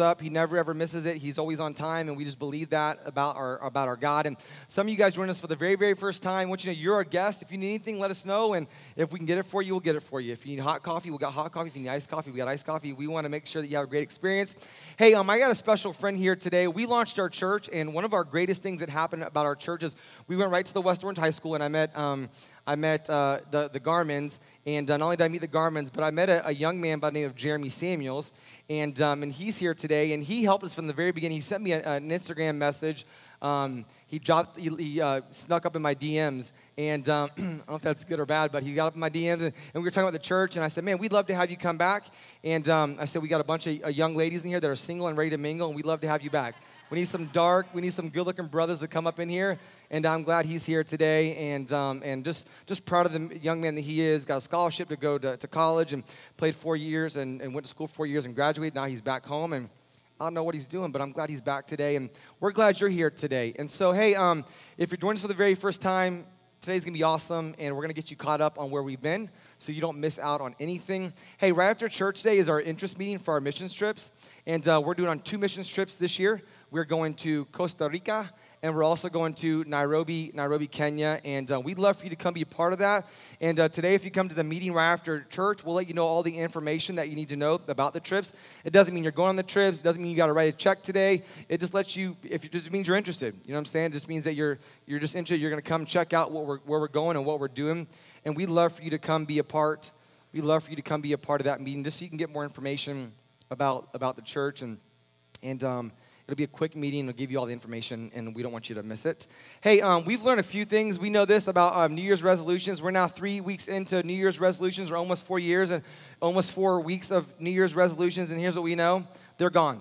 up. He never ever misses it. He's always on time, and we just believe that about our about our God. And some of you guys join us for the very very first time. I want you to know you're our guest. If you need anything, let us know, and if we can get it for you, we'll get it for you. If you need hot coffee, we got hot coffee. If you need iced coffee, we got iced coffee. We want to make sure that you have a great experience. Hey, um, I got a special friend here today. We launched our church, and one of our greatest things that happened about our church is we went right to the West Orange High School, and I met um, I met uh, the the Garmins, and uh, not only did I meet the Garmins, but I met a, a young man by the name of Jeremy Samuels and, um, and he's here today, and he helped us from the very beginning. He sent me a, an Instagram message. Um, he dropped, he, he uh, snuck up in my DMs, and um, I don't know if that's good or bad, but he got up in my DMs, and, and, we were talking about the church, and I said, man, we'd love to have you come back. And um, I said, we got a bunch of uh, young ladies in here that are single and ready to mingle, and we'd love to have you back. We need some dark, we need some good-looking brothers to come up in here, and I'm glad he's here today, and um, and just just proud of the young man that he is. Got a scholarship to go to, to college and played four years and, and went to school four years and graduated. Now he's back home and. I don't know what he's doing, but I'm glad he's back today, and we're glad you're here today. And so, hey, um, if you're joining us for the very first time, today's gonna be awesome, and we're gonna get you caught up on where we've been, so you don't miss out on anything. Hey, right after church day is our interest meeting for our mission trips, and uh, we're doing on two mission trips this year. We're going to Costa Rica and we're also going to Nairobi, Nairobi, Kenya. And uh, we'd love for you to come be a part of that. And uh, today, if you come to the meeting right after church, we'll let you know all the information that you need to know about the trips. It doesn't mean you're going on the trips. It doesn't mean you got to write a check today. It just lets you, if it just means you're interested. You know what I'm saying? It just means that you're you're just interested. You're going to come check out what we're, where we're going and what we're doing. And we'd love for you to come be a part. We'd love for you to come be a part of that meeting, just so you can get more information about about the church and and. Um, It'll be a quick meeting. It'll give you all the information, and we don't want you to miss it. Hey, um, we've learned a few things. We know this about um, New Year's resolutions. We're now three weeks into New Year's resolutions. We're almost four years and almost four weeks of New Year's resolutions. And here's what we know they're gone.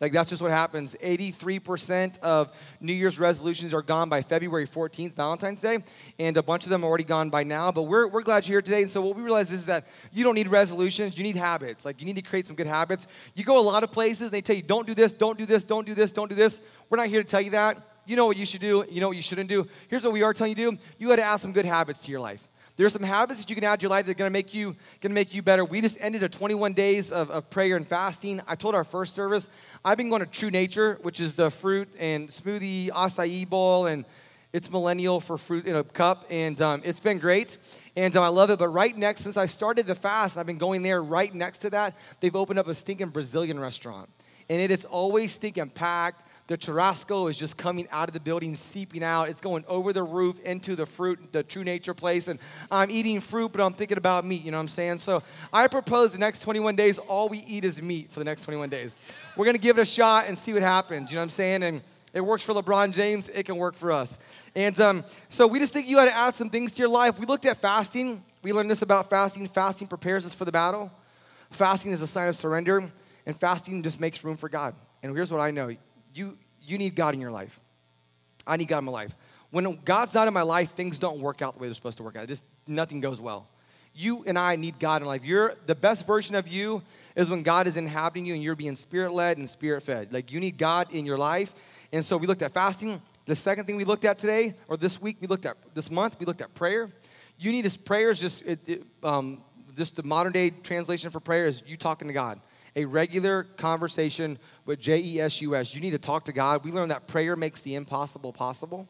Like that's just what happens. 83% of New Year's resolutions are gone by February 14th, Valentine's Day, and a bunch of them are already gone by now. But we're, we're glad you're here today. And so what we realize is that you don't need resolutions, you need habits. Like you need to create some good habits. You go a lot of places, and they tell you, don't do this, don't do this, don't do this, don't do this. We're not here to tell you that. You know what you should do, you know what you shouldn't do. Here's what we are telling you to do. You got to add some good habits to your life. There's some habits that you can add to your life that are to make you to make you better. We just ended a 21 days of, of prayer and fasting. I told our first service, I've been going to True Nature, which is the fruit and smoothie acai bowl, and it's millennial for fruit in a cup, and um, it's been great, and um, I love it. But right next, since I started the fast, I've been going there. Right next to that, they've opened up a stinking Brazilian restaurant, and it is always stinking packed. The churrasco is just coming out of the building, seeping out. It's going over the roof into the fruit, the true nature place. And I'm eating fruit, but I'm thinking about meat, you know what I'm saying? So I propose the next 21 days, all we eat is meat for the next 21 days. We're gonna give it a shot and see what happens, you know what I'm saying? And it works for LeBron James, it can work for us. And um, so we just think you got to add some things to your life. We looked at fasting. We learned this about fasting. Fasting prepares us for the battle. Fasting is a sign of surrender, and fasting just makes room for God. And here's what I know you, you need God in your life. I need God in my life. When God's not in my life, things don't work out the way they're supposed to work out. Just nothing goes well. You and I need God in life. You're the best version of you is when God is inhabiting you and you're being spirit led and spirit fed. Like you need God in your life. And so we looked at fasting. The second thing we looked at today, or this week, we looked at this month, we looked at prayer. You need this prayer is just it, it, um, just the modern day translation for prayer is you talking to God a regular conversation with J E S U S. You need to talk to God. We learned that prayer makes the impossible possible.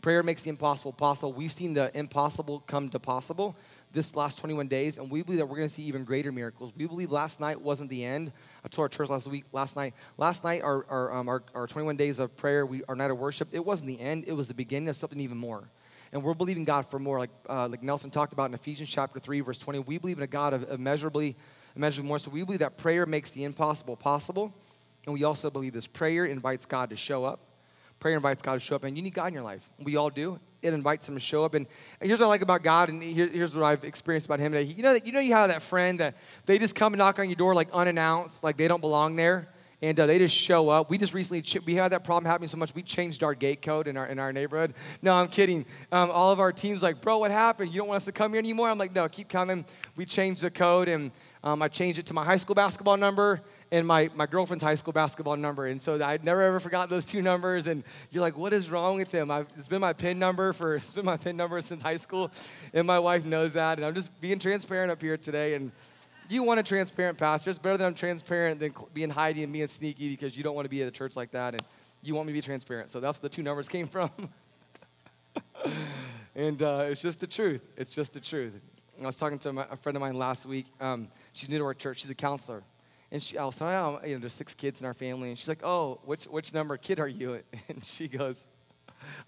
Prayer makes the impossible possible. We've seen the impossible come to possible this last 21 days, and we believe that we're going to see even greater miracles. We believe last night wasn't the end. I told our church last week, last night, last night, our, our, um, our, our 21 days of prayer, we, our night of worship, it wasn't the end, it was the beginning of something even more. And we're believing God for more, like, uh, like Nelson talked about in Ephesians chapter 3, verse 20. We believe in a God of immeasurably immeasurably more. So we believe that prayer makes the impossible possible. And we also believe this prayer invites God to show up. Prayer invites God to show up, and you need God in your life. We all do. It invites Him to show up. And here's what I like about God, and here, here's what I've experienced about Him today. You know, that you know, you have that friend that they just come and knock on your door like unannounced, like they don't belong there and uh, they just show up. We just recently ch- we had that problem happening so much we changed our gate code in our in our neighborhood. No, I'm kidding. Um, all of our teams like, bro, what happened? You don't want us to come here anymore? I'm like, no, keep coming. We changed the code and um, I changed it to my high school basketball number and my, my girlfriend's high school basketball number. And so I'd never ever forgot those two numbers. And you're like, what is wrong with them? I've, it's been my PIN number for it's been my PIN number since high school, and my wife knows that. And I'm just being transparent up here today. And you want a transparent pastor. It's better that I'm transparent than being hiding and being sneaky because you don't want to be at a church like that and you want me to be transparent. So that's where the two numbers came from. and uh, it's just the truth. It's just the truth. I was talking to my, a friend of mine last week. Um, she's new to our church. She's a counselor. And she, I was telling her, you know, there's six kids in our family. And she's like, oh, which, which number kid are you? And she goes,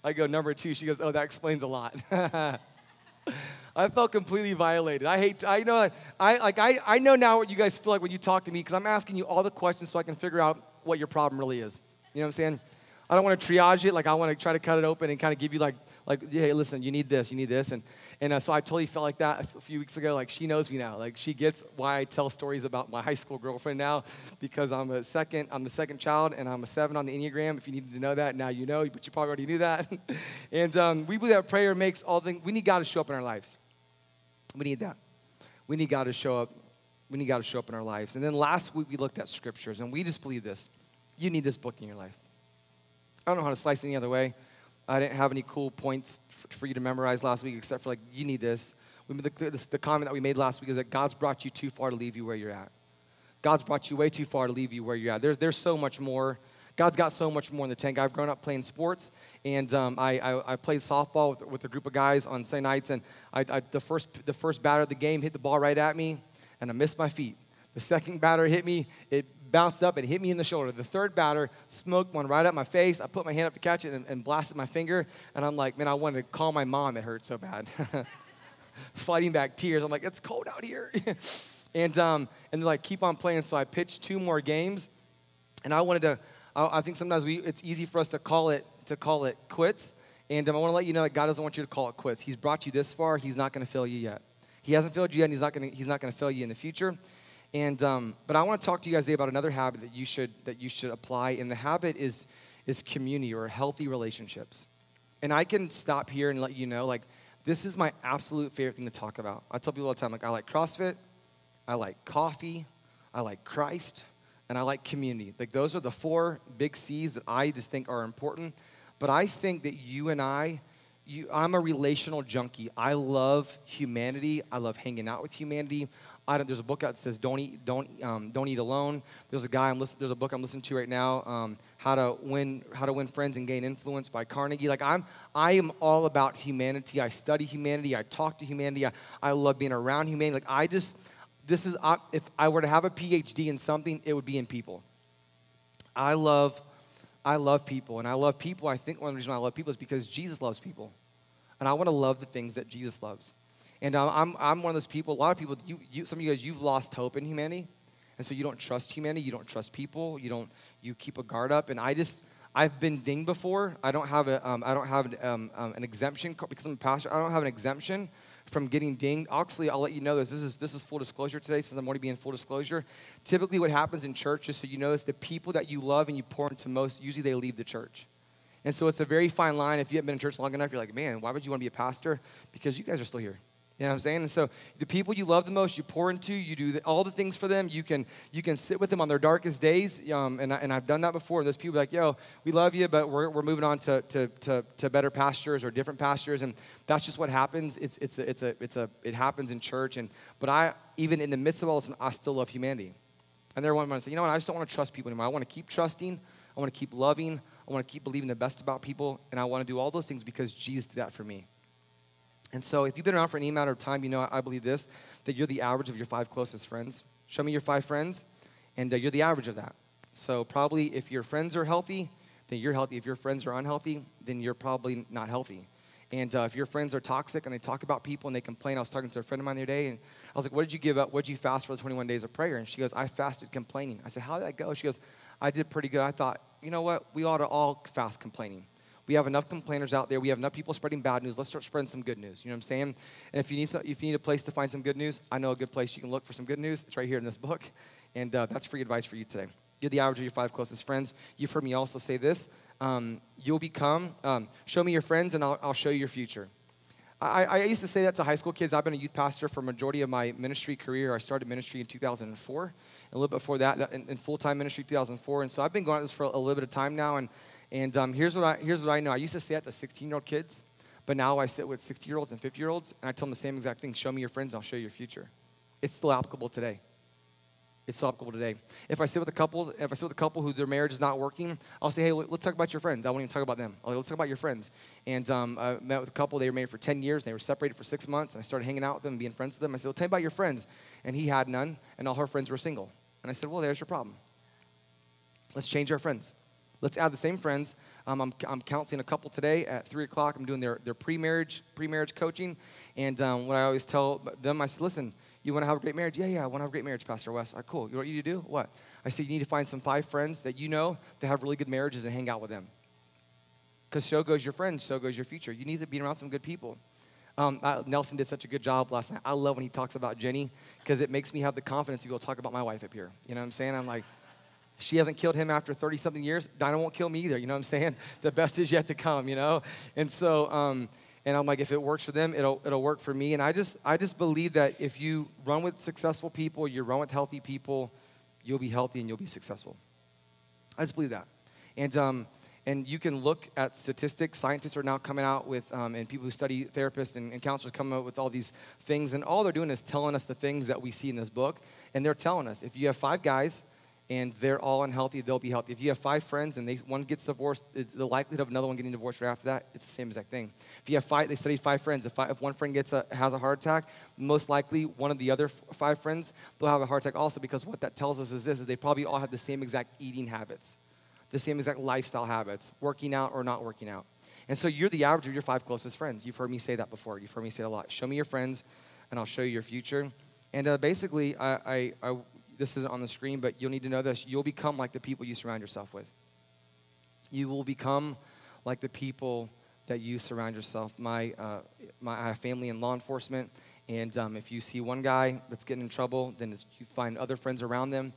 I go, number two. She goes, oh, that explains a lot. I felt completely violated. I hate. I know. I like. I, I know now what you guys feel like when you talk to me because I'm asking you all the questions so I can figure out what your problem really is. You know what I'm saying? I don't want to triage it. Like I want to try to cut it open and kind of give you like like hey, listen, you need this, you need this, and and uh, so I totally felt like that a few weeks ago. Like she knows me now. Like she gets why I tell stories about my high school girlfriend now, because I'm a second. I'm the second child, and I'm a seven on the enneagram. If you needed to know that, now you know. But you probably already knew that. and um, we believe that prayer makes all things. We need God to show up in our lives. We need that. We need God to show up. We need God to show up in our lives. And then last week we looked at scriptures, and we just believe this. You need this book in your life. I don't know how to slice it any other way. I didn't have any cool points for you to memorize last week, except for like, you need this. The, the, the comment that we made last week is that God's brought you too far to leave you where you're at. God's brought you way too far to leave you where you're at. There's, there's so much more. God's got so much more in the tank. I've grown up playing sports, and um, I, I, I, played softball with, with, a group of guys on Sunday nights, and I, I, the, first, the first batter of the game hit the ball right at me, and I missed my feet. The second batter hit me, it bounced up and hit me in the shoulder. The third batter smoked one right up my face. I put my hand up to catch it and, and blasted my finger. And I'm like, man, I wanted to call my mom. It hurt so bad. Fighting back tears. I'm like, it's cold out here. and um, and like keep on playing. So I pitched two more games, and I wanted to. I, I think sometimes we it's easy for us to call it to call it quits. And um, I want to let you know that God doesn't want you to call it quits. He's brought you this far. He's not going to fail you yet. He hasn't failed you yet, and he's not going to he's not going to fail you in the future. And um, but I want to talk to you guys today about another habit that you should that you should apply, and the habit is is community or healthy relationships. And I can stop here and let you know, like, this is my absolute favorite thing to talk about. I tell people all the time, like, I like CrossFit, I like coffee, I like Christ, and I like community. Like, those are the four big C's that I just think are important. But I think that you and I, you, I'm a relational junkie. I love humanity. I love hanging out with humanity. I don't, there's a book out that says don't eat, don't, um, don't eat alone. There's a guy I'm listen, there's a book I'm listening to right now, um, how to win how to win friends and gain influence by Carnegie. Like I'm I am all about humanity. I study humanity. I talk to humanity. I, I love being around humanity. Like I just this is if I were to have a PhD in something, it would be in people. I love I love people, and I love people. I think one of the reasons I love people is because Jesus loves people, and I want to love the things that Jesus loves. And I'm, I'm one of those people, a lot of people, you, you, some of you guys, you've lost hope in humanity. And so you don't trust humanity, you don't trust people, you don't, you keep a guard up. And I just, I've been dinged before. I don't have, a, um, I don't have um, um, an exemption, because I'm a pastor, I don't have an exemption from getting dinged. Actually, I'll let you know this. This is, this is full disclosure today, since I'm already being full disclosure. Typically, what happens in church, just so you know this, the people that you love and you pour into most, usually they leave the church. And so it's a very fine line. If you haven't been in church long enough, you're like, man, why would you want to be a pastor? Because you guys are still here. You know what I'm saying? And so the people you love the most, you pour into, you do all the things for them. You can you can sit with them on their darkest days. Um, and, I, and I've done that before. There's people like, yo, we love you, but we're, we're moving on to, to, to, to better pastures or different pastures. And that's just what happens. It's, it's, a, it's, a, it's a, it happens in church. And, but I, even in the midst of all this, I still love humanity. And there one to say, you know what, I just don't want to trust people anymore. I want to keep trusting. I want to keep loving. I want to keep believing the best about people. And I want to do all those things because Jesus did that for me. And so, if you've been around for any amount of time, you know I believe this that you're the average of your five closest friends. Show me your five friends, and uh, you're the average of that. So, probably if your friends are healthy, then you're healthy. If your friends are unhealthy, then you're probably not healthy. And uh, if your friends are toxic and they talk about people and they complain, I was talking to a friend of mine the other day, and I was like, What did you give up? What did you fast for the 21 days of prayer? And she goes, I fasted complaining. I said, How did that go? She goes, I did pretty good. I thought, you know what? We ought to all fast complaining. We have enough complainers out there. We have enough people spreading bad news. Let's start spreading some good news. You know what I'm saying? And if you need, some, if you need a place to find some good news, I know a good place you can look for some good news. It's right here in this book. And uh, that's free advice for you today. You're the average of your five closest friends. You've heard me also say this. Um, you'll become, um, show me your friends and I'll, I'll show you your future. I, I, used to say that to high school kids. I've been a youth pastor for majority of my ministry career. I started ministry in 2004. A little bit before that, in, in full time ministry 2004. And so I've been going at this for a little bit of time now. And and um, here's, what I, here's what I know I used to say that to 16 year old kids, but now I sit with 60 year olds and 50 year olds, and I tell them the same exact thing show me your friends, and I'll show you your future. It's still applicable today. It's still applicable today. If I sit with a couple, if I sit with a couple who their marriage is not working, I'll say, hey, let's talk about your friends. I won't even talk about them. I'll, let's talk about your friends. And um, I met with a couple. They were married for 10 years. And They were separated for six months. And I started hanging out with them, and being friends with them. I said, well, tell me about your friends. And he had none, and all her friends were single. And I said, well, there's your problem. Let's change our friends. Let's add the same friends. Um, I'm, I'm counseling a couple today at 3 o'clock. I'm doing their, their pre-marriage, pre-marriage coaching. And um, what I always tell them, I said, listen, you want to have a great marriage? Yeah, yeah, I want to have a great marriage, Pastor Wes. Right, cool. You know what you need to do? What? I said, you need to find some five friends that you know that have really good marriages and hang out with them. Because so goes your friends, so goes your future. You need to be around some good people. Um, uh, Nelson did such a good job last night. I love when he talks about Jenny because it makes me have the confidence to go talk about my wife up here. You know what I'm saying? I'm like, she hasn't killed him after 30 something years. Dinah won't kill me either. You know what I'm saying? The best is yet to come, you know? And so, um, and I'm like, if it works for them, it'll, it'll work for me. And I just, I just believe that if you run with successful people, you run with healthy people, you'll be healthy and you'll be successful. I just believe that. And, um, and you can look at statistics. Scientists are now coming out with, um, and people who study therapists and, and counselors coming out with all these things. And all they're doing is telling us the things that we see in this book. And they're telling us if you have five guys and they're all unhealthy, they'll be healthy. If you have five friends and they, one gets divorced, the likelihood of another one getting divorced right after that, it's the same exact thing. If you have five, they study five friends. If, five, if one friend gets a, has a heart attack, most likely one of the other f- five friends, they'll have a heart attack also because what that tells us is this, is they probably all have the same exact eating habits, the same exact lifestyle habits, working out or not working out. And so you're the average of your five closest friends. You've heard me say that before. You've heard me say it a lot. Show me your friends and I'll show you your future. And uh, basically, I, I, I this isn't on the screen, but you'll need to know this. You'll become like the people you surround yourself with. You will become like the people that you surround yourself. My, uh, my family in law enforcement, and um, if you see one guy that's getting in trouble, then you find other friends around them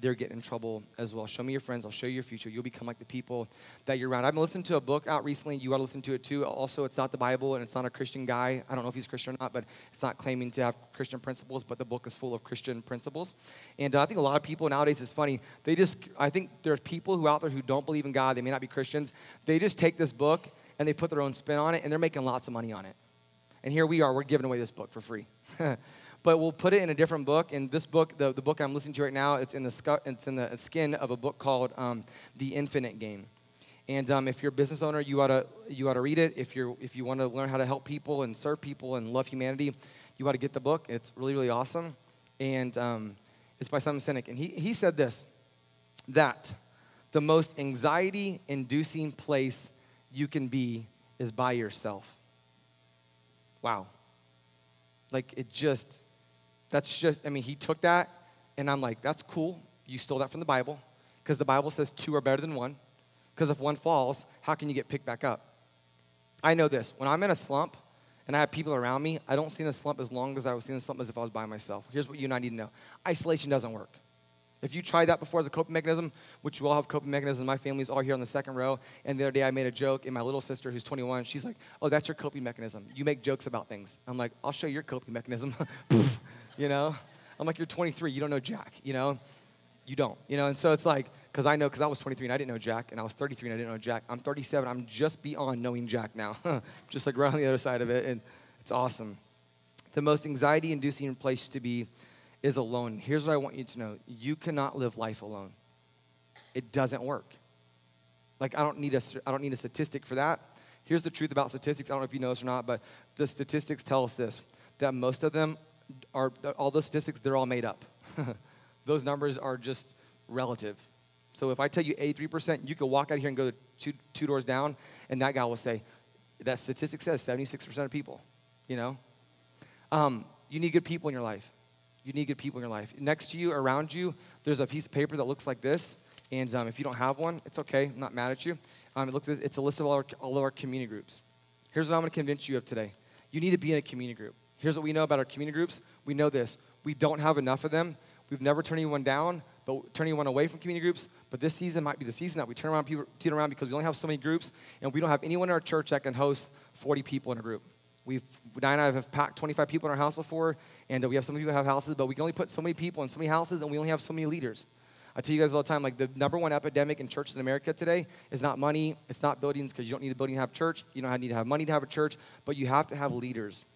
they're getting in trouble as well. Show me your friends. I'll show you your future. You'll become like the people that you're around. I've been listening to a book out recently. You ought to listen to it too. Also, it's not the Bible and it's not a Christian guy. I don't know if he's Christian or not, but it's not claiming to have Christian principles, but the book is full of Christian principles. And uh, I think a lot of people nowadays, it's funny, they just, I think there's people who out there who don't believe in God, they may not be Christians, they just take this book and they put their own spin on it and they're making lots of money on it. And here we are, we're giving away this book for free. but we'll put it in a different book. And this book, the, the book I'm listening to right now, it's in the, scu- it's in the skin of a book called um, The Infinite Game. And um, if you're a business owner, you ought to you ought to read it. If you're if you want to learn how to help people and serve people and love humanity, you ought to get the book. It's really really awesome, and um, it's by Simon Sinek. And he he said this that the most anxiety-inducing place you can be is by yourself. Wow. Like it just that's just, I mean, he took that, and I'm like, that's cool. You stole that from the Bible, because the Bible says two are better than one. Because if one falls, how can you get picked back up? I know this. When I'm in a slump and I have people around me, I don't see the slump as long as I was seeing the slump as if I was by myself. Here's what you and I need to know isolation doesn't work. If you tried that before as a coping mechanism, which we all have coping mechanisms, my family's all here on the second row. And the other day I made a joke, and my little sister, who's 21, she's like, Oh, that's your coping mechanism. You make jokes about things. I'm like, I'll show you your coping mechanism. you know? I'm like, you're 23, you don't know Jack, you know? You don't, you know? And so it's like, because I know, because I was 23 and I didn't know Jack, and I was 33 and I didn't know Jack. I'm 37, I'm just beyond knowing Jack now, just like right on the other side of it, and it's awesome. The most anxiety inducing place to be is alone. Here's what I want you to know you cannot live life alone, it doesn't work. Like, I don't need a, I don't need a statistic for that. Here's the truth about statistics. I don't know if you know this or not, but the statistics tell us this that most of them are all those statistics, they're all made up. those numbers are just relative. So if I tell you 83%, you could walk out here and go two, two doors down, and that guy will say, that statistic says 76% of people, you know? Um, you need good people in your life. You need good people in your life. Next to you, around you, there's a piece of paper that looks like this. And um, if you don't have one, it's okay. I'm not mad at you. Um, it looks, it's a list of all, our, all of our community groups. Here's what I'm going to convince you of today. You need to be in a community group. Here's what we know about our community groups. We know this. We don't have enough of them. We've never turned anyone down, but turning anyone away from community groups. But this season might be the season that we turn around people turn around because we only have so many groups, and we don't have anyone in our church that can host 40 people in a group. We've and I have packed 25 people in our house before, and we have some people have houses, but we can only put so many people in so many houses, and we only have so many leaders. I tell you guys all the time, like the number one epidemic in churches in America today is not money, it's not buildings, because you don't need a building to have church. You don't need to have money to have a church, but you have to have leaders.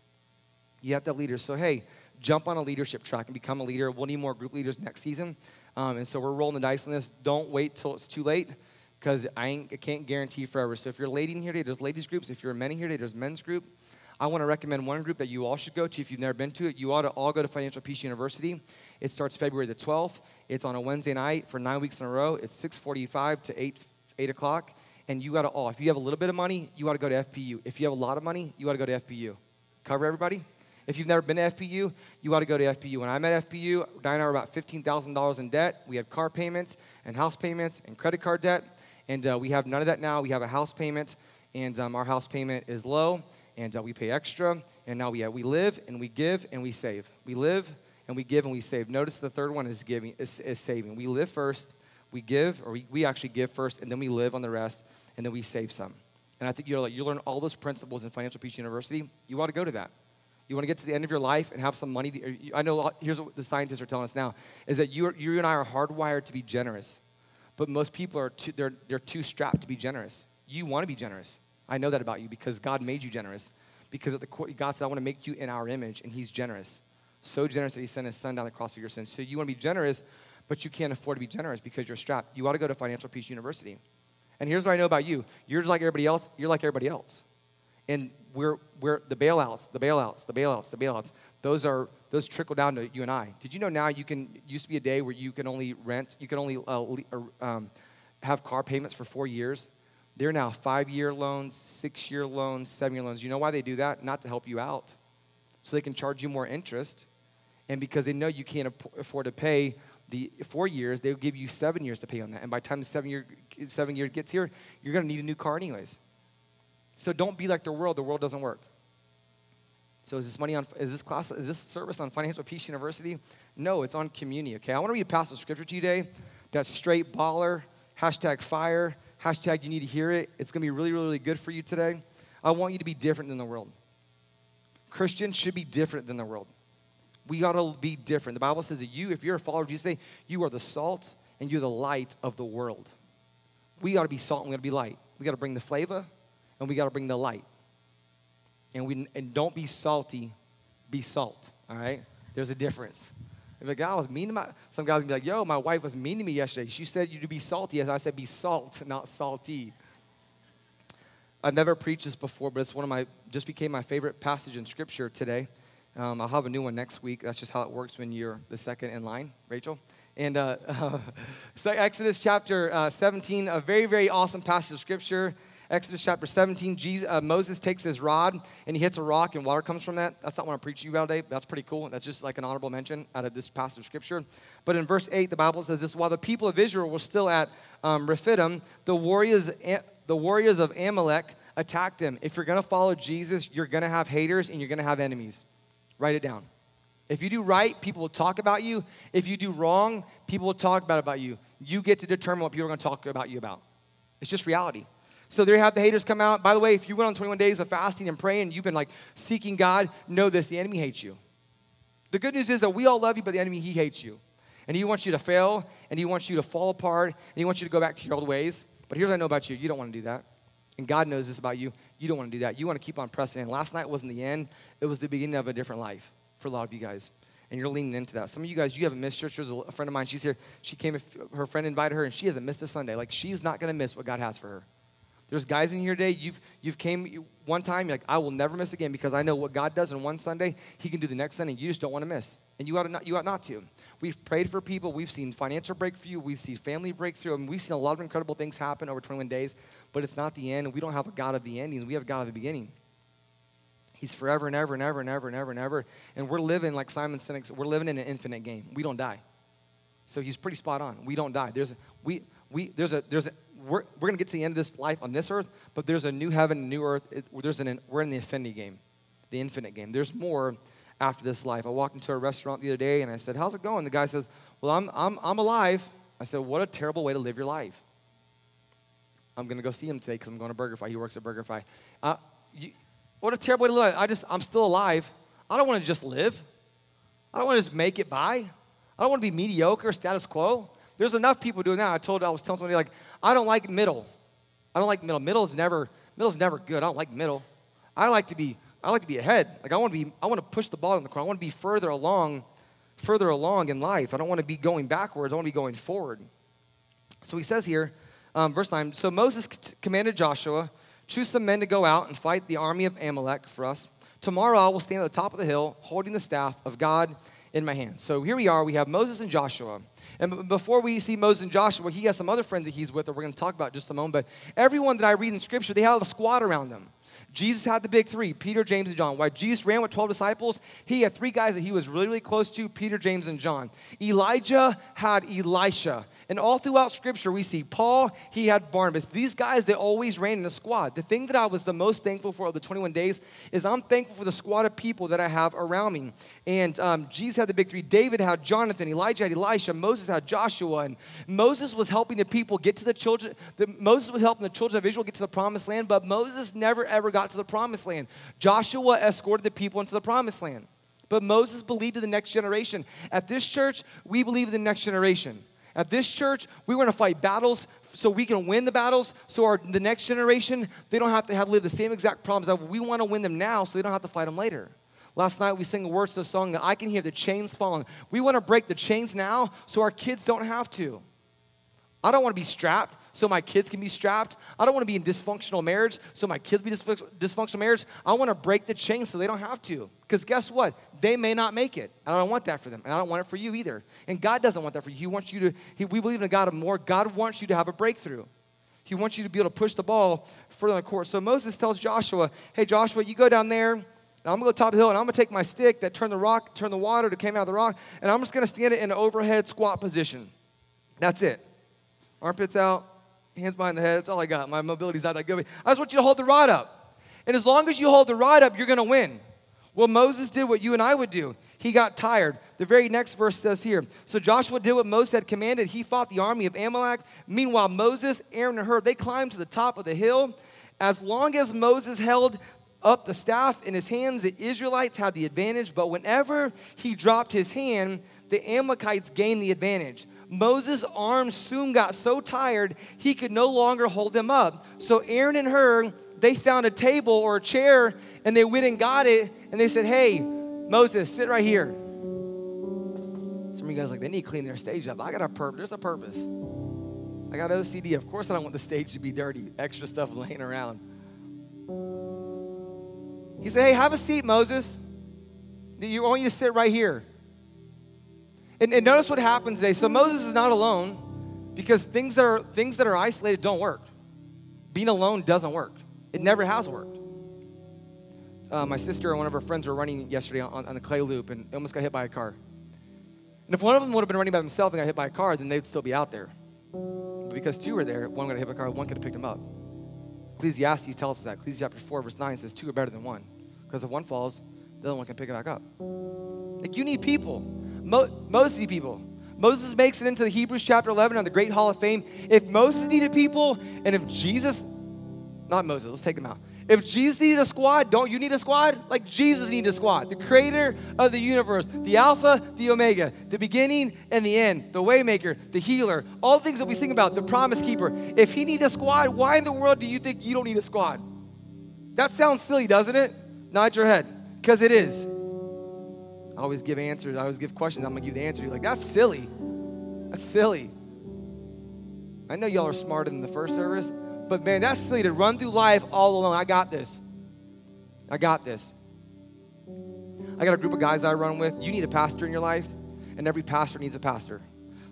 You have to have leaders. So, hey, jump on a leadership track and become a leader. We'll need more group leaders next season. Um, and so we're rolling the dice on this. Don't wait till it's too late because I, I, can't guarantee forever. So if you're a lady in here today, there's ladies groups. If you're a men in here today, there's men's group. I want to recommend one group that you all should go to if you've never been to it. You ought to all go to Financial Peace University. It starts February the 12th. It's on a Wednesday night for nine weeks in a row. It's 6:45 to 8 8 o'clock. And you got to all. If you have a little bit of money, you ought to go to FPU. If you have a lot of money, you ought to go to FPU. Cover everybody. If you've never been to FPU, you ought to go to FPU. When I met FPU, Diane and I were about $15,000 in debt. We had car payments and house payments and credit card debt. And uh, we have none of that now. We have a house payment, and um, our house payment is low, and uh, we pay extra. And now we, have, we live and we give and we save. We live and we give and we save. Notice the third one is giving, is, is saving. We live first, we give, or we, we actually give first, and then we live on the rest, and then we save some. And I think you, know, you learn all those principles in Financial Peace University. You ought to go to that. You want to get to the end of your life and have some money. I know here's what the scientists are telling us now is that you, you and I are hardwired to be generous. But most people are too, they're, they're too strapped to be generous. You want to be generous. I know that about you because God made you generous. Because at the court, God said, I want to make you in our image, and He's generous. So generous that He sent His Son down the cross for your sins. So you want to be generous, but you can't afford to be generous because you're strapped. You ought to go to Financial Peace University. And here's what I know about you you're just like everybody else, you're like everybody else. And we're, we're the bailouts, the bailouts, the bailouts, the bailouts. Those are those trickle down to you and I. Did you know now you can used to be a day where you can only rent, you can only uh, um, have car payments for four years. They're now five-year loans, six-year loans, seven-year loans. You know why they do that? Not to help you out, so they can charge you more interest, and because they know you can't afford to pay the four years, they'll give you seven years to pay on that. And by the time the seven year seven year gets here, you're going to need a new car anyways. So don't be like the world. The world doesn't work. So is this money on is this class is this service on Financial Peace University? No, it's on community. Okay, I want to read a passage of scripture to you today. That straight baller. Hashtag fire. Hashtag you need to hear it. It's gonna be really, really, really good for you today. I want you to be different than the world. Christians should be different than the world. We got to be different. The Bible says that you, if you're a follower of Jesus, you are the salt and you're the light of the world. We got to be salt and we got to be light. We got to bring the flavor and we got to bring the light. And, we, and don't be salty, be salt, all right? There's a difference. If a guy was mean to my, some guys be like, yo, my wife was mean to me yesterday. She said you to be salty. As I said, be salt, not salty. I've never preached this before, but it's one of my, just became my favorite passage in scripture today. Um, I'll have a new one next week. That's just how it works when you're the second in line, Rachel. And uh, so Exodus chapter uh, 17, a very, very awesome passage of scripture. Exodus chapter 17, Jesus, uh, Moses takes his rod and he hits a rock and water comes from that. That's not what I'm preaching you about today. That's pretty cool. That's just like an honorable mention out of this passage of scripture. But in verse 8, the Bible says this While the people of Israel were still at um, Rephidim, the warriors, the warriors of Amalek attacked them. If you're going to follow Jesus, you're going to have haters and you're going to have enemies. Write it down. If you do right, people will talk about you. If you do wrong, people will talk about about you. You get to determine what people are going to talk about you about. It's just reality. So there you have the haters come out. By the way, if you went on 21 days of fasting and praying, you've been like seeking God, know this the enemy hates you. The good news is that we all love you, but the enemy, he hates you. And he wants you to fail, and he wants you to fall apart, and he wants you to go back to your old ways. But here's what I know about you you don't want to do that. And God knows this about you. You don't want to do that. You want to keep on pressing. And last night wasn't the end, it was the beginning of a different life for a lot of you guys. And you're leaning into that. Some of you guys, you haven't missed church. There's a friend of mine, she's here. She came, her friend invited her, and she hasn't missed a Sunday. Like, she's not going to miss what God has for her. There's guys in here today, you've, you've came one time, like, I will never miss again because I know what God does in one Sunday, he can do the next Sunday. You just don't want to miss. And you ought, to not, you ought not to. We've prayed for people. We've seen financial breakthrough. We've seen family breakthrough. Mean, we've seen a lot of incredible things happen over 21 days, but it's not the end. We don't have a God of the endings. We have a God of the beginning. He's forever and ever and ever and ever and ever and ever. And we're living like Simon Sinek, we're living in an infinite game. We don't die. So he's pretty spot on. We don't die. There's, we, we, there's a, there's a, we're, we're going to get to the end of this life on this earth, but there's a new heaven, a new earth. It, there's an, we're in the infinity game, the infinite game. There's more after this life. I walked into a restaurant the other day and I said, How's it going? The guy says, Well, I'm, I'm, I'm alive. I said, What a terrible way to live your life. I'm going to go see him today because I'm going to BurgerFi. He works at BurgerFi. Uh, you, what a terrible way to live. I just, I'm still alive. I don't want to just live. I don't want to just make it by. I don't want to be mediocre, status quo. There's enough people doing that. I told, I was telling somebody like, I don't like middle. I don't like middle. Middle is never, middle is never good. I don't like middle. I like to be, I like to be ahead. Like I want to be, I want to push the ball in the corner. I want to be further along, further along in life. I don't want to be going backwards. I want to be going forward. So he says here, um, verse 9, so Moses commanded Joshua, choose some men to go out and fight the army of Amalek for us. Tomorrow I will stand at the top of the hill holding the staff of God in my hand. So here we are. We have Moses and Joshua. And before we see Moses and Joshua, he has some other friends that he's with that we're going to talk about just a moment. But everyone that I read in Scripture, they have a squad around them. Jesus had the big three Peter, James, and John. Why Jesus ran with 12 disciples, he had three guys that he was really, really close to Peter, James, and John. Elijah had Elisha. And all throughout scripture, we see Paul, he had Barnabas. These guys, they always ran in a squad. The thing that I was the most thankful for of the 21 days is I'm thankful for the squad of people that I have around me. And um, Jesus had the big three. David had Jonathan, Elijah had Elisha, Moses had Joshua. And Moses was helping the people get to the children, the, Moses was helping the children of Israel get to the promised land, but Moses never ever got to the promised land. Joshua escorted the people into the promised land. But Moses believed in the next generation. At this church, we believe in the next generation. At this church, we want to fight battles so we can win the battles so our the next generation, they don't have to have live the same exact problems that we want to win them now so they don't have to fight them later. Last night we sang the words to the song that I can hear the chains falling. We want to break the chains now so our kids don't have to. I don't want to be strapped so my kids can be strapped. I don't want to be in dysfunctional marriage so my kids be dysfunctional marriage. I want to break the chain so they don't have to. Because guess what? They may not make it. And I don't want that for them. And I don't want it for you either. And God doesn't want that for you. He wants you to, he, we believe in a God of more. God wants you to have a breakthrough. He wants you to be able to push the ball further on the court. So Moses tells Joshua, hey, Joshua, you go down there. And I'm gonna go top of the hill and I'm gonna take my stick that turned the rock, turned the water that came out of the rock, and I'm just gonna stand it in an overhead squat position. That's it. Armpits out, hands behind the head. That's all I got. My mobility's not that good. I just want you to hold the rod up. And as long as you hold the rod up, you're going to win. Well, Moses did what you and I would do. He got tired. The very next verse says here So Joshua did what Moses had commanded. He fought the army of Amalek. Meanwhile, Moses, Aaron, and Hur, they climbed to the top of the hill. As long as Moses held up the staff in his hands, the Israelites had the advantage. But whenever he dropped his hand, the Amalekites gained the advantage. Moses' arms soon got so tired he could no longer hold them up. So Aaron and Hur, they found a table or a chair and they went and got it and they said, Hey, Moses, sit right here. Some of you guys like, they need to clean their stage up. I got a purpose. There's a purpose. I got OCD. Of course, I don't want the stage to be dirty, extra stuff laying around. He said, Hey, have a seat, Moses. You want you to sit right here. And, and notice what happens today. So Moses is not alone because things that are things that are isolated don't work. Being alone doesn't work. It never has worked. Uh, my sister and one of her friends were running yesterday on, on the clay loop and almost got hit by a car. And if one of them would have been running by himself and got hit by a car, then they'd still be out there. But because two were there, one got hit by a car, one could have picked him up. Ecclesiastes tells us that. Ecclesiastes chapter 4, verse 9 says two are better than one. Because if one falls, the other one can pick it back up. Like you need people. Mo- most people. Moses makes it into the Hebrews chapter 11 on the Great Hall of Fame. If Moses needed people, and if Jesus, not Moses, let's take them out. If Jesus needed a squad, don't you need a squad? Like Jesus needed a squad. The creator of the universe, the Alpha, the Omega, the beginning and the end, the waymaker, the healer, all things that we sing about, the promise keeper. If he needs a squad, why in the world do you think you don't need a squad? That sounds silly, doesn't it? Nod your head, because it is. I always give answers. I always give questions. I'm gonna give you the answer. You're like, that's silly. That's silly. I know y'all are smarter than the first service, but man, that's silly to run through life all alone. I got this. I got this. I got a group of guys I run with. You need a pastor in your life, and every pastor needs a pastor.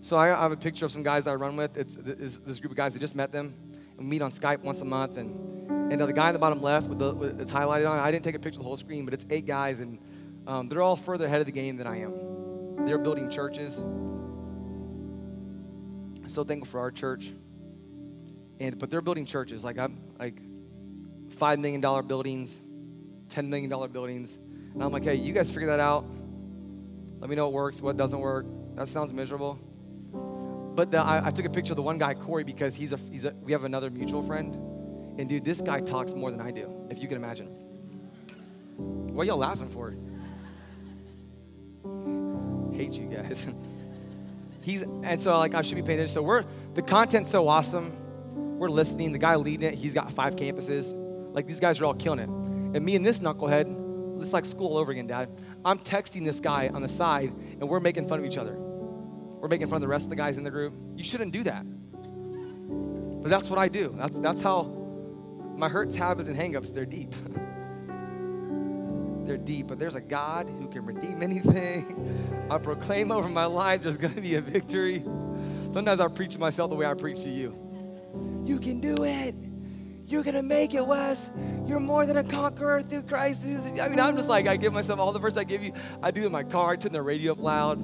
So I have a picture of some guys I run with. It's, this group of guys. I just met them, and we meet on Skype once a month. And and the guy in the bottom left with, the, with it's highlighted on. I didn't take a picture of the whole screen, but it's eight guys, and um, they're all further ahead of the game than I am. They're building churches. I'm so thankful for our church. And but they're building churches like I'm like five million dollar buildings, ten million dollar buildings. And I'm like, hey, you guys figure that out. Let me know what works, what doesn't work. That sounds miserable. But the, I, I, took a picture of the one guy, Corey, because he's a, he's a, we have another mutual friend. And dude, this guy talks more than I do, if you can imagine. What y'all laughing for? Hate you guys. He's and so like I should be paying attention. So we're the content's so awesome. We're listening. The guy leading it, he's got five campuses. Like these guys are all killing it. And me and this knucklehead, it's like school all over again, Dad. I'm texting this guy on the side, and we're making fun of each other. We're making fun of the rest of the guys in the group. You shouldn't do that. But that's what I do. That's, that's how my hurts, habits, and hangups, they're deep. they're deep, but there's a God who can redeem anything. I proclaim over my life there's going to be a victory. Sometimes I preach to myself the way I preach to you. You can do it. You're going to make it, Wes. You're more than a conqueror through Christ. I mean, I'm just like, I give myself all the verses I give you. I do in my car, I turn the radio up loud.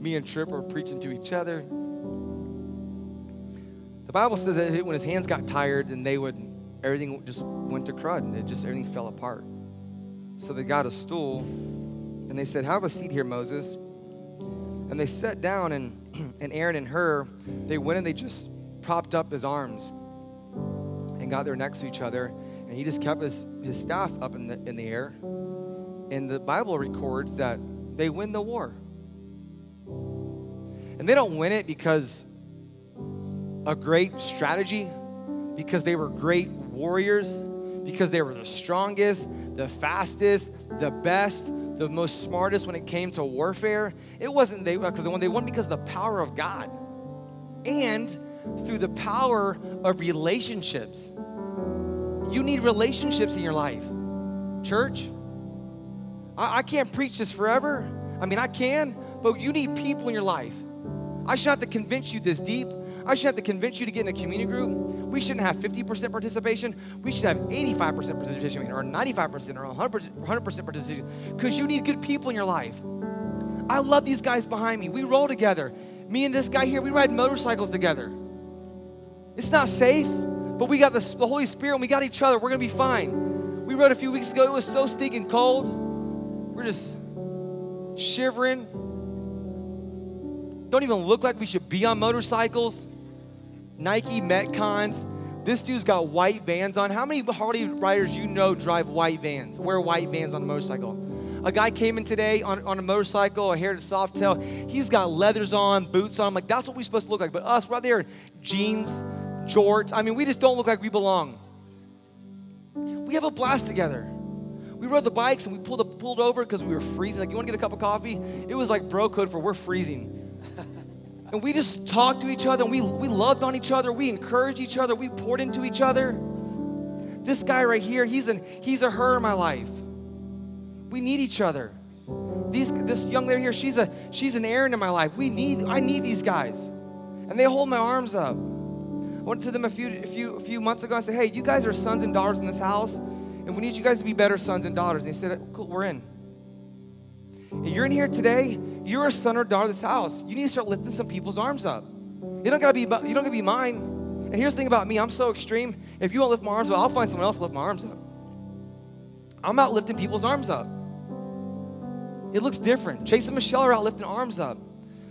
Me and Trip are preaching to each other. The Bible says that when his hands got tired, and they would, everything just went to crud. It just, everything fell apart. So they got a stool, and they said, Have a seat here, Moses. And they sat down, and, and Aaron and Hur, they went and they just propped up his arms and got there next to each other. And he just kept his, his staff up in the, in the air. And the Bible records that they win the war. And they don't win it because a great strategy, because they were great warriors, because they were the strongest, the fastest, the best, the most smartest when it came to warfare. It wasn't they because when they won because the power of God. And through the power of relationships. You need relationships in your life. Church, I, I can't preach this forever. I mean, I can, but you need people in your life. I should have to convince you this deep. I shouldn't have to convince you to get in a community group. We shouldn't have 50% participation. We should have 85% participation or 95% or 100%, 100% participation because you need good people in your life. I love these guys behind me. We roll together. Me and this guy here, we ride motorcycles together. It's not safe, but we got the, the Holy Spirit and we got each other. We're going to be fine. We rode a few weeks ago. It was so stinking cold. We're just shivering. Don't even look like we should be on motorcycles. Nike Metcons. This dude's got white vans on. How many Harley riders you know drive white vans, wear white vans on a motorcycle? A guy came in today on, on a motorcycle, a Heritage Softail. He's got leathers on, boots on. I'm like, that's what we're supposed to look like. But us, right there, jeans, jorts. I mean, we just don't look like we belong. We have a blast together. We rode the bikes and we pulled, pulled over because we were freezing. Like, you want to get a cup of coffee? It was like bro code for we're freezing. and we just talked to each other and we, we loved on each other. We encouraged each other. We poured into each other. This guy right here, he's, an, he's a Hur in my life. We need each other. These, this young lady here, she's, a, she's an Aaron in my life. We need, I need these guys. And they hold my arms up. I went to them a few, a few, a few months ago. I said, hey, you guys are sons and daughters in this house, and we need you guys to be better sons and daughters. And they said, cool, we're in. And you're in here today, you're a son or daughter of this house. You need to start lifting some people's arms up. You don't gotta be, you don't gotta be mine. And here's the thing about me, I'm so extreme. If you won't lift my arms up, I'll find someone else to lift my arms up. I'm out lifting people's arms up. It looks different. Chase and Michelle are out lifting arms up.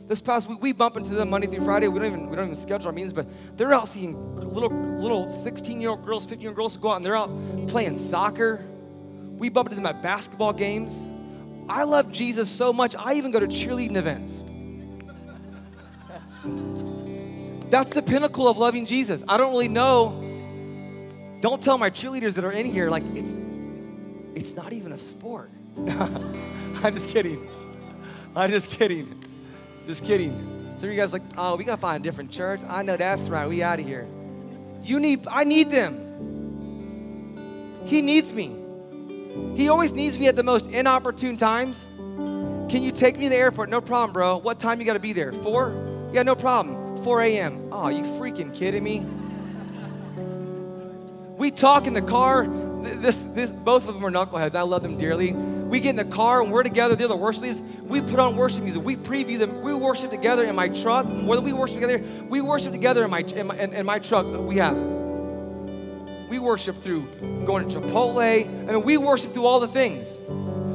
This past week, we bump into them Monday through Friday. We don't even we don't even schedule our meetings, but they're out seeing little little 16 year old girls, 15 year old girls go out and they're out playing soccer. We bump into them at basketball games. I love Jesus so much. I even go to cheerleading events. That's the pinnacle of loving Jesus. I don't really know. Don't tell my cheerleaders that are in here like it's it's not even a sport. I'm just kidding. I'm just kidding. Just kidding. Some of you guys like, oh, we gotta find a different church. I know that's right. We out of here. You need, I need them. He needs me. He always needs me at the most inopportune times. Can you take me to the airport? No problem, bro. What time you gotta be there? Four? Yeah, no problem. 4 a.m. Oh, you freaking kidding me? We talk in the car. This, this, both of them are knuckleheads. I love them dearly. We get in the car and we're together. They're the worship leaders. We put on worship music. We preview them. We worship together in my truck. Than we worship together, we worship together in my in my, in, in my truck. We have. We worship through going to Chipotle. I mean, we worship through all the things.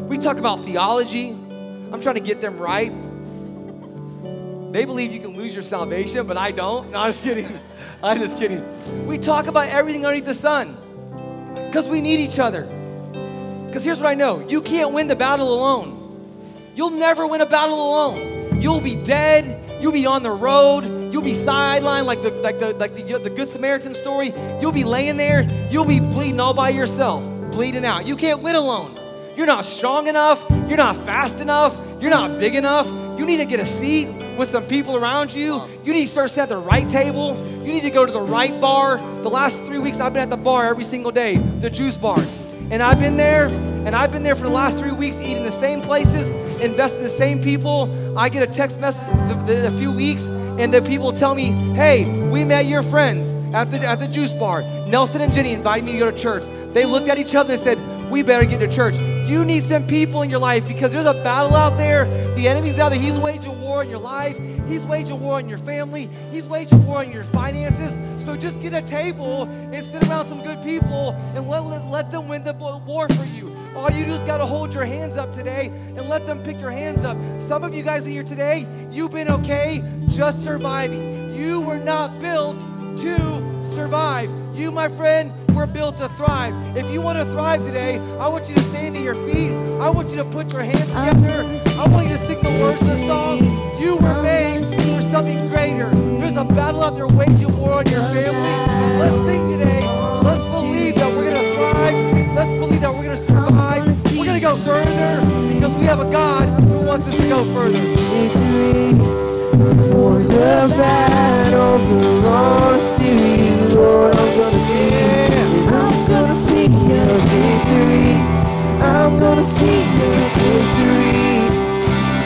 We talk about theology. I'm trying to get them right. They believe you can lose your salvation, but I don't. No, I'm just kidding. I'm just kidding. We talk about everything underneath the sun because we need each other. Because here's what I know you can't win the battle alone. You'll never win a battle alone. You'll be dead. You'll be on the road. You'll be sidelined like the like the like the, the Good Samaritan story. You'll be laying there. You'll be bleeding all by yourself, bleeding out. You can't win alone. you're not strong enough, you're not fast enough, you're not big enough. You need to get a seat with some people around you. You need to start sitting at the right table. You need to go to the right bar. The last three weeks, I've been at the bar every single day, the juice bar. And I've been there, and I've been there for the last three weeks, eating the same places, investing in the same people. I get a text message in a few weeks, and the people tell me, hey, we met your friends at the, at the juice bar. Nelson and Jenny invited me to go to church. They looked at each other and said, we better get to church. You need some people in your life because there's a battle out there. The enemy's out there. He's waging war in your life. He's waging war in your family. He's waging war in your finances. So just get a table and sit around some good people and let, let, let them win the war for you. All you do is got to hold your hands up today and let them pick your hands up. Some of you guys in here today, you've been okay just surviving. You were not built to survive. You, my friend, were built to thrive. If you want to thrive today, I want you to stand to your feet. I want you to put your hands together. I want you to sing the words of the song. You were made for something greater. There's a battle out there waging war on your family. Let's sing today. Let's believe that we're going to thrive. Let's believe that we're going to survive. We're going to go further because we have a God who wants us to go further. The battle belongs to you, Lord. I'm gonna see you. I'm gonna see your victory. I'm gonna see your victory.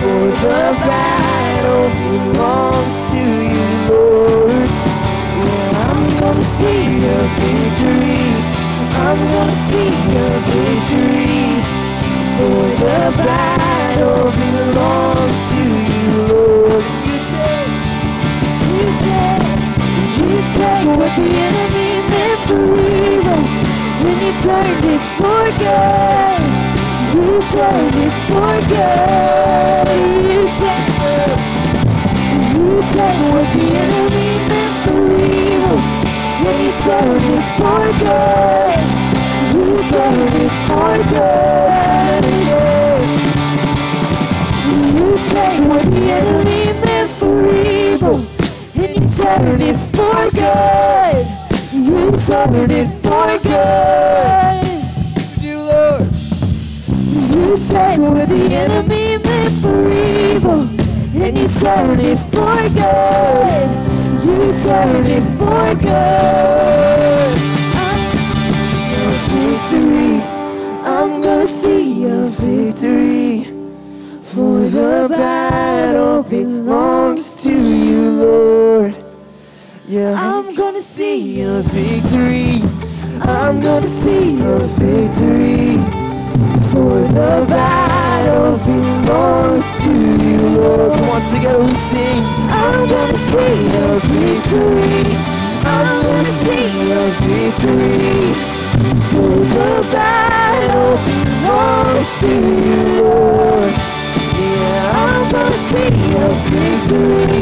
For the battle belongs to you, Lord. Yeah, I'm gonna see your victory. I'm gonna see your victory. For the battle belongs to you, take what the enemy meant for evil, and you turned it for good. You turned it for good. You take, you take what the enemy meant for evil, and you turned it for good. You turned it for good. The enemy meant for evil, and you turn it for good. You turn it for good. Your victory, I'm gonna see your victory. For the battle belongs to you, Lord. Yeah, I'm gonna see your victory. I'm gonna see your victory. For the battle belongs to you, Lord. Come on, together we sing. I'm gonna see your victory. I'm gonna see your victory. For the battle belongs to you, Lord. Yeah, I'm gonna see your victory.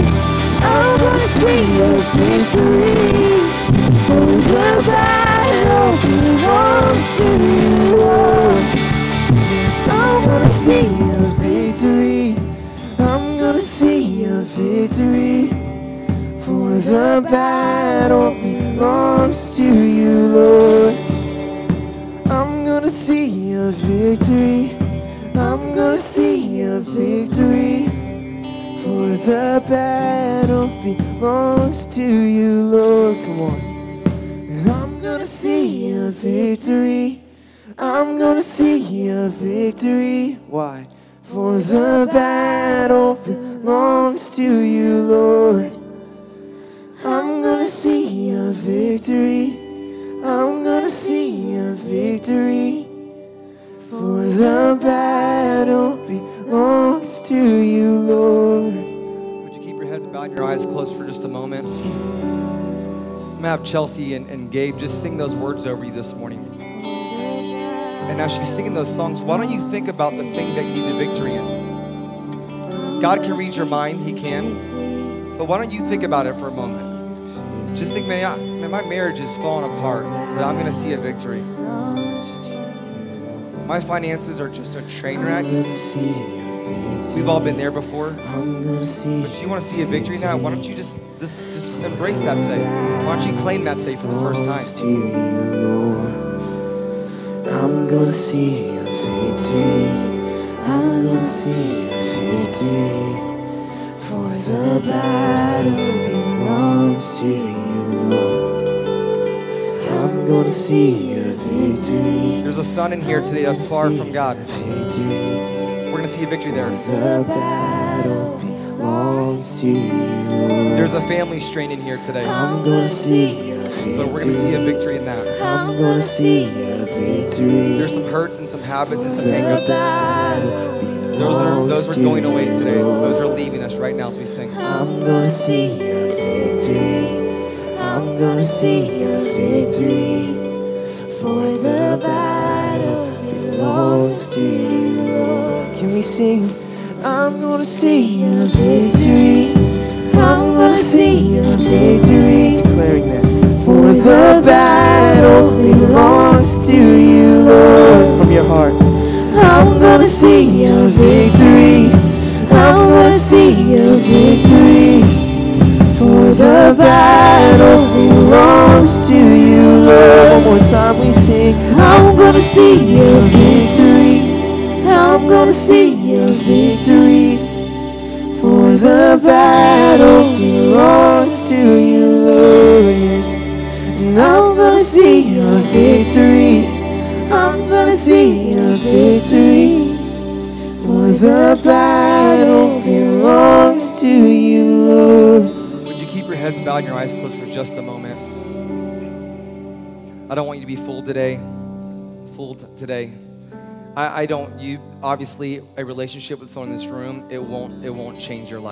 I'm gonna see your victory. To you, Lord. Come on. I'm gonna see your victory. I'm gonna see your victory. Why? For the battle belongs to you, Lord. I'm gonna see your victory. I'm gonna see your victory. For the battle belongs to you, Lord. Keep your eyes closed for just a moment? I'm gonna have Chelsea and, and Gabe just sing those words over you this morning. And as she's singing those songs, why don't you think about the thing that you need the victory in? God can read your mind, He can. But why don't you think about it for a moment? Just think, man, I, man my marriage is falling apart, but I'm gonna see a victory. My finances are just a train wreck. I'm gonna see your victory. We've all been there before. I'm But you want to see a victory now? Why don't you just just just embrace that today? Why don't you claim that today for the first time? to you, Lord. I'm gonna see your victory. I'm gonna see your victory. For the battle belongs to you, Lord. I'm gonna see your victory. There's a son in here today that's far from God. Victory. Going to see a victory there. The battle belongs to you, There's a family strain in here today, I'm gonna see but we're going to see a victory in that. I'm gonna see your victory. There's some hurts and some habits and some hangups. Those are those are going away today. Those are leaving us right now as we sing. I'm gonna see your victory. I'm gonna see your victory. We sing? I'm gonna see your victory. I'm gonna see your victory. Declaring that. For the battle belongs to you, Lord. From your heart. I'm gonna see your victory. I'm gonna see your victory. For the battle belongs to you, Lord. One more time we sing. I'm gonna see your victory. I'm gonna see your victory. For the battle belongs to you, Lord. Yes. And I'm gonna see your victory. I'm gonna see your victory. For the battle belongs to you, Lord. Would you keep your heads bowed and your eyes closed for just a moment? I don't want you to be fooled today. Fooled today. I, I don't. You obviously a relationship with someone in this room. It won't. It won't change your life.